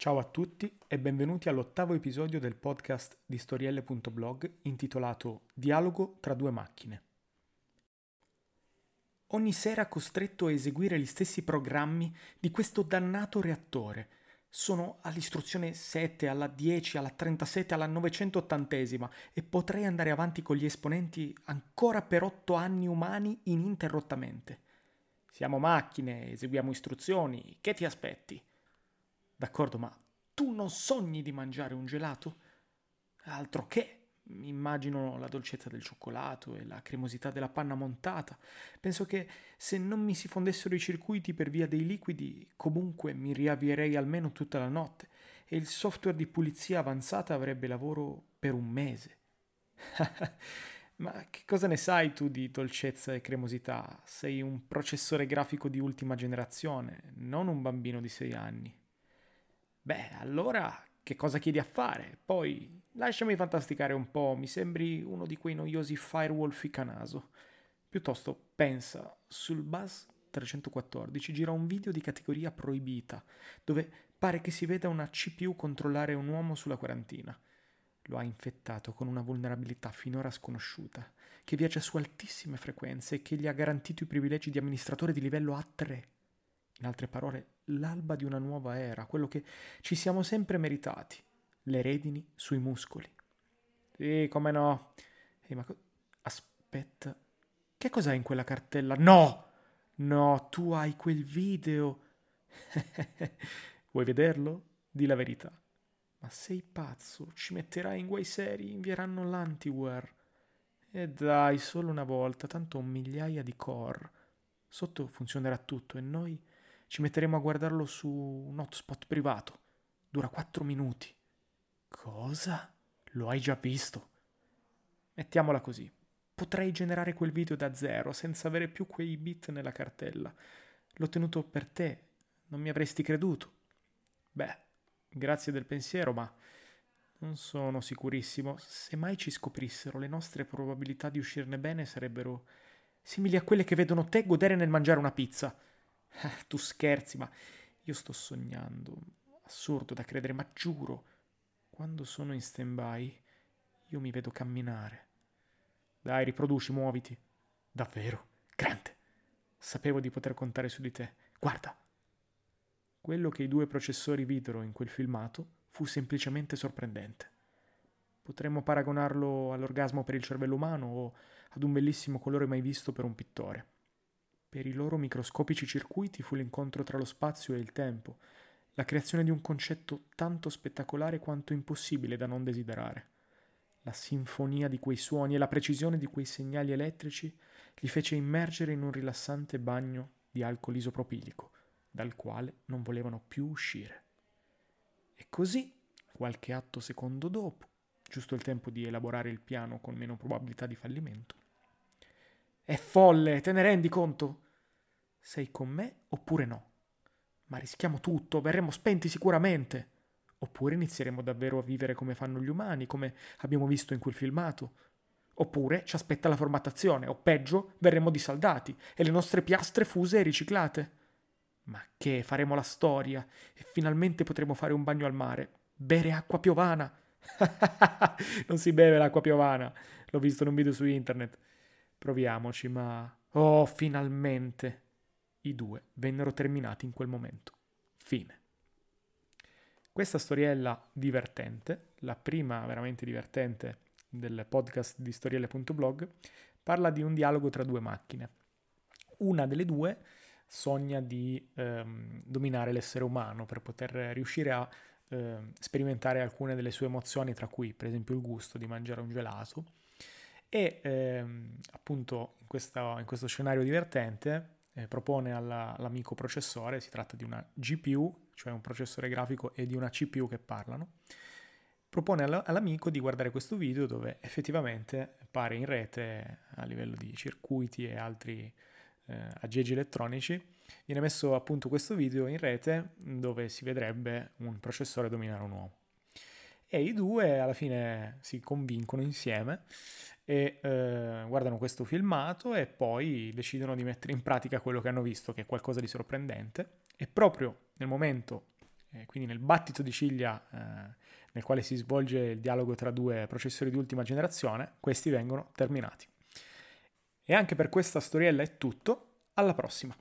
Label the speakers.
Speaker 1: Ciao a tutti e benvenuti all'ottavo episodio del podcast di storielle.blog intitolato Dialogo tra due macchine. Ogni sera costretto a eseguire gli stessi programmi di questo dannato reattore. Sono all'istruzione 7, alla 10, alla 37, alla 980 e potrei andare avanti con gli esponenti ancora per otto anni umani ininterrottamente. Siamo macchine, eseguiamo istruzioni, che ti aspetti? D'accordo, ma tu non sogni di mangiare un gelato? Altro che! Immagino la dolcezza del cioccolato e la cremosità della panna montata. Penso che se non mi si fondessero i circuiti per via dei liquidi, comunque mi riavvierei almeno tutta la notte e il software di pulizia avanzata avrebbe lavoro per un mese. Ma che cosa ne sai tu di dolcezza e cremosità? Sei un processore grafico di ultima generazione, non un bambino di sei anni. Beh, allora che cosa chiedi a fare? Poi lasciami fantasticare un po', mi sembri uno di quei noiosi firewall ficanaso. Piuttosto pensa, sul Buzz 314 gira un video di categoria proibita, dove pare che si veda una CPU controllare un uomo sulla quarantina. Lo ha infettato con una vulnerabilità finora sconosciuta, che viaggia su altissime frequenze e che gli ha garantito i privilegi di amministratore di livello A3. In altre parole, l'alba di una nuova era, quello che ci siamo sempre meritati, le redini sui muscoli. Sì, come no. Ehi, ma co- aspetta, che cos'hai in quella cartella? No! No, tu hai quel video. Vuoi vederlo? Di la verità. Ma sei pazzo, ci metterai in guai seri, invieranno l'antiware. E dai, solo una volta, tanto migliaia di core. Sotto funzionerà tutto e noi ci metteremo a guardarlo su un hotspot privato. Dura quattro minuti. Cosa? Lo hai già visto? Mettiamola così. Potrei generare quel video da zero senza avere più quei bit nella cartella. L'ho tenuto per te. Non mi avresti creduto. Beh, grazie del pensiero, ma non sono sicurissimo. Se mai ci scoprissero, le nostre probabilità di uscirne bene sarebbero simili a quelle che vedono te godere nel mangiare una pizza. Eh, tu scherzi, ma io sto sognando. Assurdo da credere, ma giuro, quando sono in stand-by, io mi vedo camminare. Dai, riproduci, muoviti. Davvero? Grande. Sapevo di poter contare su di te. Guarda. Quello che i due processori videro in quel filmato fu semplicemente sorprendente. Potremmo paragonarlo all'orgasmo per il cervello umano o ad un bellissimo colore mai visto per un pittore. Per i loro microscopici circuiti fu l'incontro tra lo spazio e il tempo, la creazione di un concetto tanto spettacolare quanto impossibile da non desiderare. La sinfonia di quei suoni e la precisione di quei segnali elettrici li fece immergere in un rilassante bagno di alcol isopropilico, dal quale non volevano più uscire. E così, qualche atto secondo dopo, giusto il tempo di elaborare il piano con meno probabilità di fallimento, è folle, te ne rendi conto? Sei con me oppure no? Ma rischiamo tutto, verremo spenti sicuramente. Oppure inizieremo davvero a vivere come fanno gli umani, come abbiamo visto in quel filmato. Oppure ci aspetta la formattazione, o peggio, verremo disaldati e le nostre piastre fuse e riciclate. Ma che faremo la storia e finalmente potremo fare un bagno al mare, bere acqua piovana. non si beve l'acqua piovana, l'ho visto in un video su internet. Proviamoci, ma... Oh, finalmente! I due vennero terminati in quel momento. Fine. Questa storiella divertente, la prima veramente divertente del podcast di storielle.blog, parla di un dialogo tra due macchine. Una delle due sogna di ehm, dominare l'essere umano per poter riuscire a eh, sperimentare alcune delle sue emozioni, tra cui per esempio il gusto di mangiare un gelato e ehm, appunto in, questa, in, questo scenario divertente eh, propone alla, all'amico processore, si tratta di una GPU, cioè un processore grafico e di una CPU che parlano, propone all'amico di guardare questo video dove effettivamente pare in rete a livello di circuiti e altri eh, aggeggi elettronici, viene messo appunto questo video in rete dove si vedrebbe un processore dominare un uomo. E i due alla fine si convincono insieme e eh, guardano questo filmato e poi decidono di mettere in pratica quello che hanno visto, che è qualcosa di sorprendente. E proprio nel momento eh, quindi nel battito di ciglia eh, nel quale si svolge il dialogo tra due processori di ultima generazione, questi vengono terminati. E anche per questa storiella è tutto, alla prossima!